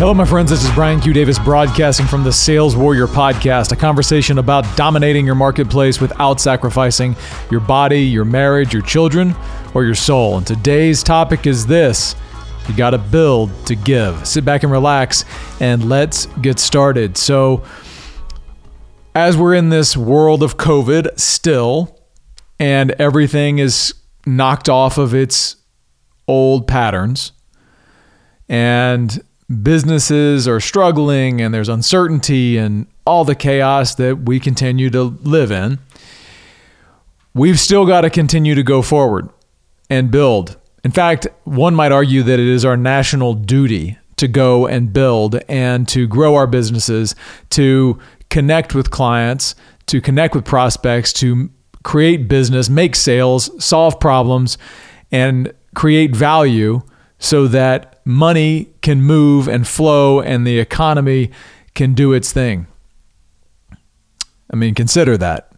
Hello, my friends. This is Brian Q. Davis broadcasting from the Sales Warrior Podcast, a conversation about dominating your marketplace without sacrificing your body, your marriage, your children, or your soul. And today's topic is this you got to build to give. Sit back and relax, and let's get started. So, as we're in this world of COVID still, and everything is knocked off of its old patterns, and businesses are struggling and there's uncertainty and all the chaos that we continue to live in, we've still got to continue to go forward and build. In fact, one might argue that it is our national duty to go and build and to grow our businesses, to connect with clients, to connect with prospects, to create business, make sales, solve problems, and create value so that money can move and flow and the economy can do its thing. I mean, consider that.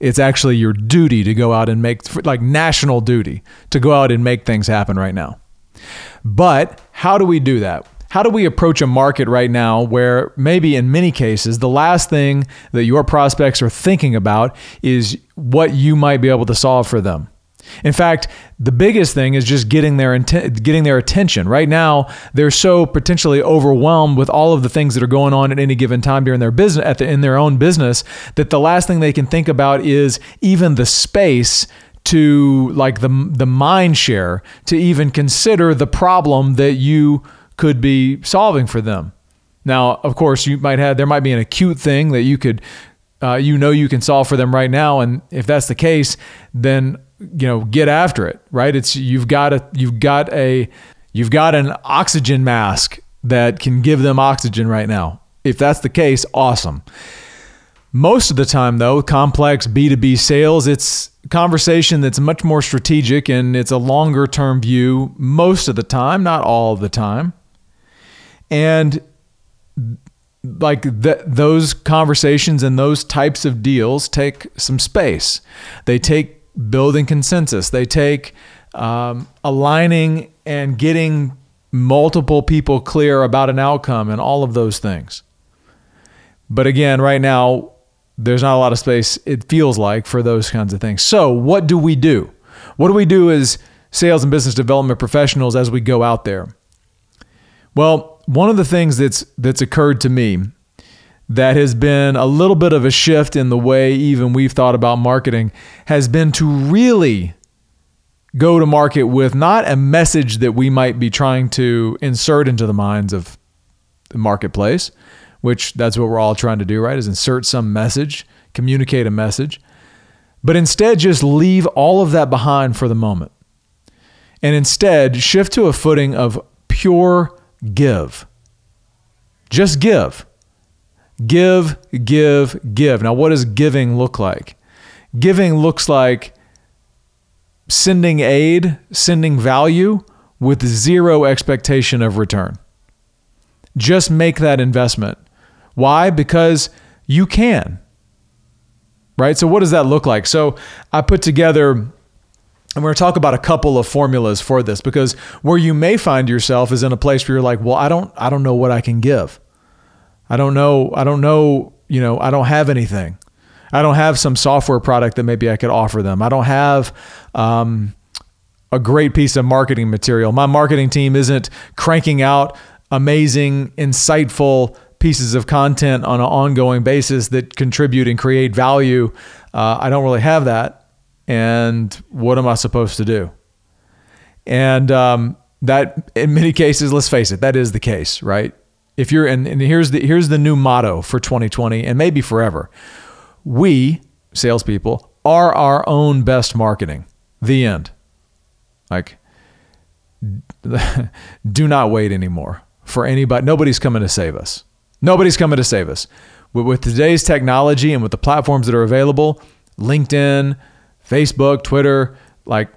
It's actually your duty to go out and make, like national duty, to go out and make things happen right now. But how do we do that? How do we approach a market right now where maybe in many cases the last thing that your prospects are thinking about is what you might be able to solve for them? In fact, the biggest thing is just getting their getting their attention. Right now, they're so potentially overwhelmed with all of the things that are going on at any given time during their business at the, in their own business that the last thing they can think about is even the space to like the the mind share to even consider the problem that you could be solving for them. Now, of course, you might have there might be an acute thing that you could uh, you know you can solve for them right now, and if that's the case, then you know get after it right? It's you've got a you've got a you've got an oxygen mask that can give them oxygen right now. If that's the case awesome. Most of the time though complex b2b sales it's conversation that's much more strategic and it's a longer term view most of the time not all of the time. And like th- those conversations and those types of deals take some space. They take building consensus. They take um, aligning and getting multiple people clear about an outcome and all of those things. But again, right now, there's not a lot of space, it feels like, for those kinds of things. So, what do we do? What do we do as sales and business development professionals as we go out there? Well, one of the things that's that's occurred to me that has been a little bit of a shift in the way even we've thought about marketing has been to really go to market with not a message that we might be trying to insert into the minds of the marketplace, which that's what we're all trying to do, right? Is insert some message, communicate a message, but instead just leave all of that behind for the moment. And instead shift to a footing of pure give. Just give. Give, give, give. Now, what does giving look like? Giving looks like sending aid, sending value with zero expectation of return. Just make that investment. Why? Because you can. Right? So, what does that look like? So, I put together I'm going to talk about a couple of formulas for this because where you may find yourself is in a place where you're like, well, I don't, I don't know what I can give. I don't know. I don't know. You know, I don't have anything. I don't have some software product that maybe I could offer them. I don't have um, a great piece of marketing material. My marketing team isn't cranking out amazing, insightful pieces of content on an ongoing basis that contribute and create value. Uh, I don't really have that. And what am I supposed to do? And um, that, in many cases, let's face it, that is the case, right? If you're and, and here's the here's the new motto for 2020 and maybe forever. We salespeople are our own best marketing. The end. Like do not wait anymore for anybody. Nobody's coming to save us. Nobody's coming to save us. With, with today's technology and with the platforms that are available, LinkedIn, Facebook, Twitter, like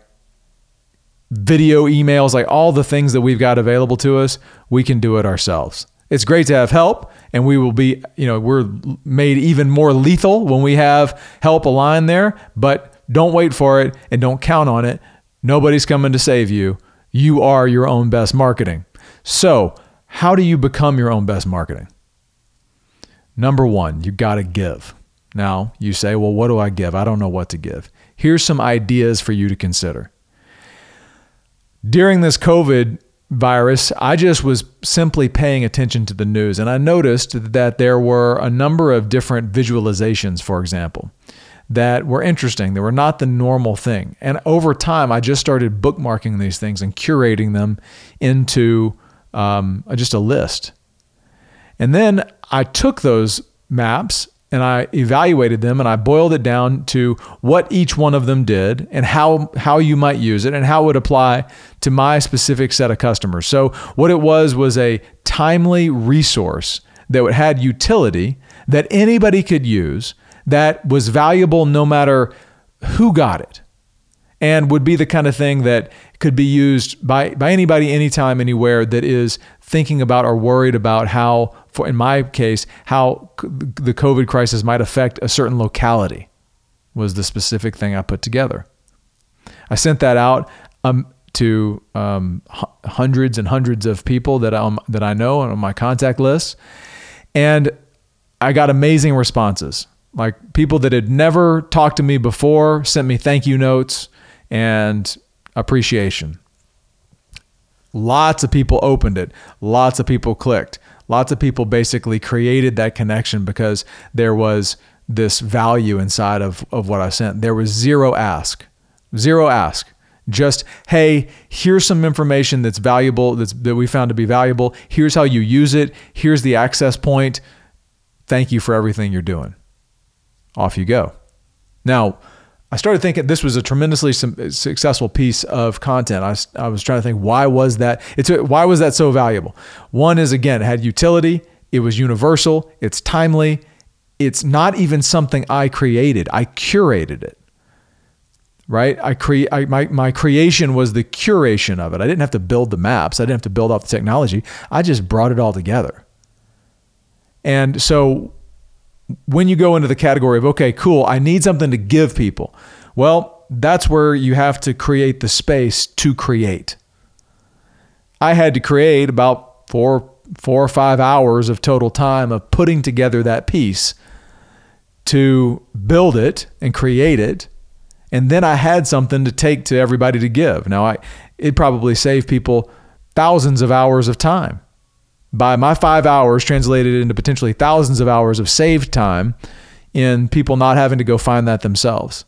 video emails, like all the things that we've got available to us, we can do it ourselves. It's great to have help, and we will be, you know, we're made even more lethal when we have help aligned there, but don't wait for it and don't count on it. Nobody's coming to save you. You are your own best marketing. So, How do you become your own best marketing? Number one, you got to give. Now, you say, well, what do I give? I don't know what to give. Here's some ideas for you to consider. During this COVID virus, I just was simply paying attention to the news and I noticed that there were a number of different visualizations, for example, that were interesting. They were not the normal thing. And over time, I just started bookmarking these things and curating them into um, just a list. And then I took those maps and I evaluated them and I boiled it down to what each one of them did and how how you might use it and how it would apply to my specific set of customers. So what it was was a timely resource that had utility that anybody could use that was valuable no matter who got it and would be the kind of thing that could be used by by anybody anytime anywhere that is thinking about or worried about how for in my case how the covid crisis might affect a certain locality was the specific thing I put together. I sent that out um, to um, h- hundreds and hundreds of people that um, that I know on my contact list, and I got amazing responses. Like people that had never talked to me before sent me thank you notes and appreciation. Lots of people opened it. Lots of people clicked. Lots of people basically created that connection because there was this value inside of, of what I sent. There was zero ask, zero ask. Just, hey, here's some information that's valuable, that's, that we found to be valuable. Here's how you use it. Here's the access point. Thank you for everything you're doing. Off you go. Now, I started thinking this was a tremendously uh, successful piece of content. I, I was trying to think why was that? It's uh, why was that so valuable? One is again it had utility. It was universal. It's timely. It's not even something I created. I curated it. Right? I create my my creation was the curation of it. I didn't have to build the maps. I didn't have to build out the technology. I just brought it all together. And so when you go into the category of, okay, cool, I need something to give people, well, that's where you have to create the space to create. I had to create about four, four or five hours of total time of putting together that piece to build it and create it. And then I had something to take to everybody to give. Now, I, it probably saved people thousands of hours of time by my five hours translated into potentially thousands of hours of saved time in people not having to go find that themselves.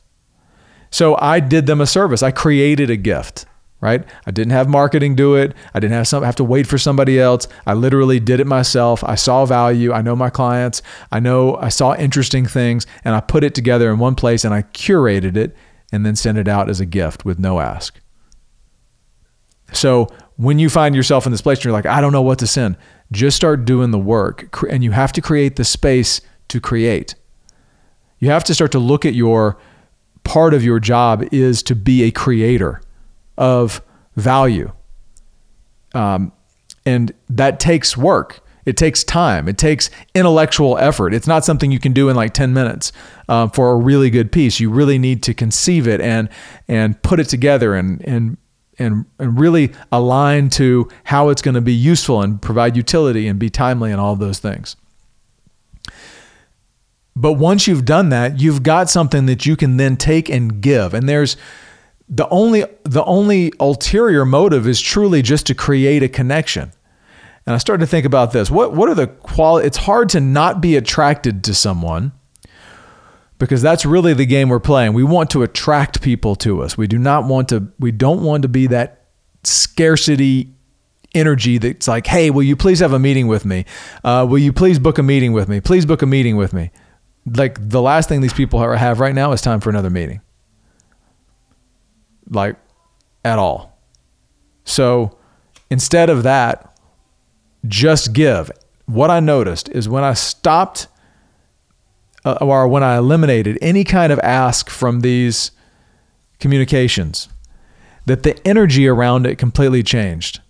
So I did them a service. I created a gift, right? I didn't have marketing do it. I didn't have some have to wait for somebody else. I literally did it myself. I saw value. I know my clients. I know I saw interesting things and I put it together in one place and I curated it and then sent it out as a gift with no ask. So when you find yourself in this place and you're like, I don't know what to send, just start doing the work. And you have to create the space to create. You have to start to look at your part of your job is to be a creator of value. Um, and that takes work. It takes time. It takes intellectual effort. It's not something you can do in like 10 minutes uh, for a really good piece. You really need to conceive it and and put it together and and and, and really align to how it's going to be useful and provide utility and be timely and all those things. But once you've done that, you've got something that you can then take and give. And there's the only the only ulterior motive is truly just to create a connection. And I started to think about this. What what are the qual it's hard to not be attracted to someone because that's really the game we're playing. We want to attract people to us. We do not want to we don't want to be that scarcity energy that's like, hey, will you please have a meeting with me? Uh, will you please book a meeting with me? Please book a meeting with me. Like the last thing these people have right now is time for another meeting. Like at all. So instead of that, just give. What I noticed is when I stopped uh, or when I eliminated any kind of ask from these communications, that the energy around it completely changed.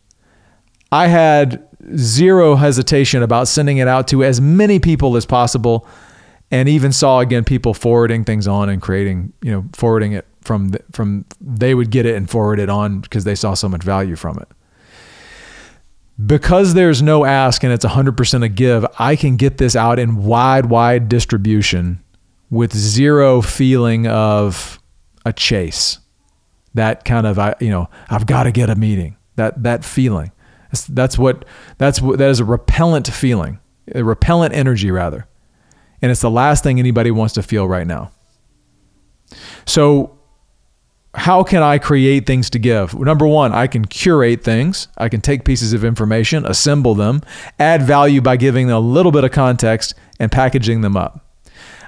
I had zero hesitation about sending it out to as many people as possible and even saw again people forwarding things on and creating, you know, forwarding it from the, from they would get it and forward it on because they saw so much value from it. Because there's no ask and it's 100% a give, I can get this out in wide, wide distribution with zero feeling of a chase. That kind of, I, you know, I've got to get a meeting. That that feeling. That's what that's what that is a repellent feeling, a repellent energy rather, and it's the last thing anybody wants to feel right now. So how can I create things to give? Number one, I can curate things. I can take pieces of information, assemble them, add value by giving them a little bit of context and packaging them up.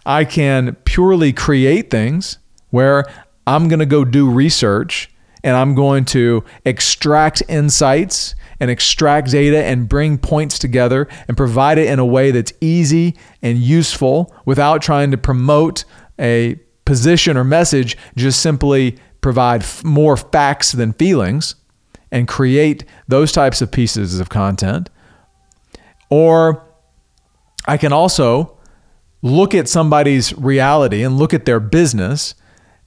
I can purely create things where I'm going to go do research and I'm going to extract insights and extract data and bring points together and provide it in a way that's easy and useful without trying to promote a position or message, just simply provide f- more facts than feelings and create those types of pieces of content. Or I can also look at somebody's reality and look at their business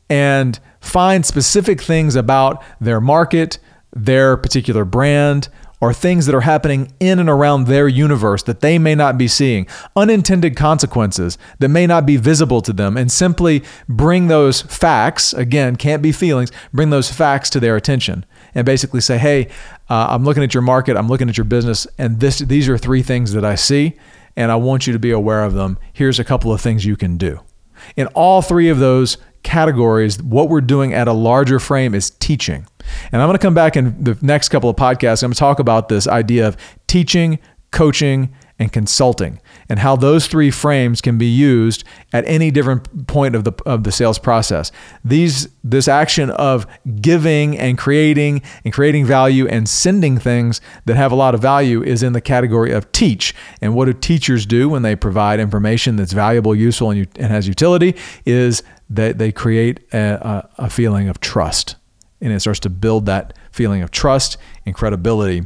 and find specific things about their market, their particular brand, or things that are happening in and around their universe that they may not be seeing, unintended consequences that may not be visible to them, and simply bring those facts, again, can't be feelings, bring those facts to their attention and basically say, hey, uh, I'm looking at your market, I'm looking at your business, and this, these are three things that I see, and I want you to be aware of them. Here's a couple of things you can do. In all three of those categories, what we're doing at a larger frame is teaching. And I'm going to come back in the next couple of podcasts. I'm going to talk about this idea of teaching, coaching, and consulting and how those three frames can be used at any different point of the of the sales process. These this action of giving and creating and creating value and sending things that have a lot of value is in the category of teach. And what do teachers do when they provide information that's valuable, useful, and, and has utility is that they create a, a feeling of trust and it starts to build that feeling of trust and credibility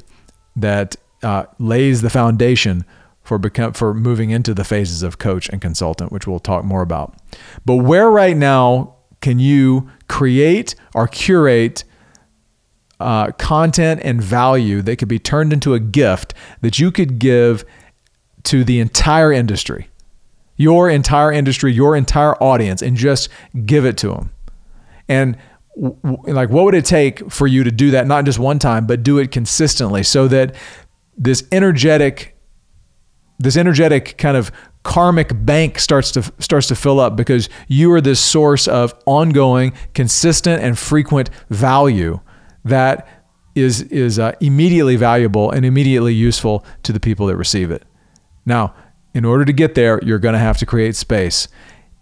that uh, lays the foundation for become for moving into the phases of coach and consultant, which we'll talk more about. But where right now can you create or curate uh, content and value that could be turned into a gift that you could give to the entire industry, your entire industry, your entire audience, and just give it to them? And like what would it take for you to do that? Not just one time but do it consistently so that this energetic this energetic kind of karmic bank starts to starts to fill up because you are this source of ongoing consistent and frequent value that is is uh, immediately valuable and immediately useful to the people that receive it. Now in order to get there you're going to have to create space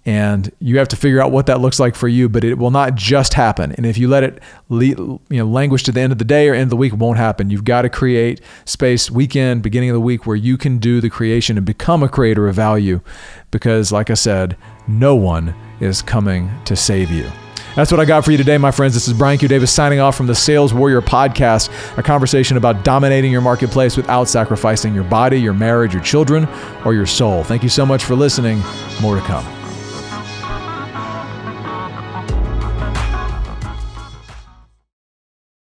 and you have to figure out what that looks like for you but it will not just happen and if you let it you know languish to the end of the day or end of the week it won't happen you've got to create space weekend beginning of the week where you can do the creation and become a creator of value because like i said no one is coming to save you that's what I got for you today, my friends. This is Brian Q. Davis signing off from the Sales Warrior Podcast, a conversation about dominating your marketplace without sacrificing your body, your marriage, your children, or your soul. Thank you so much for listening. More to come.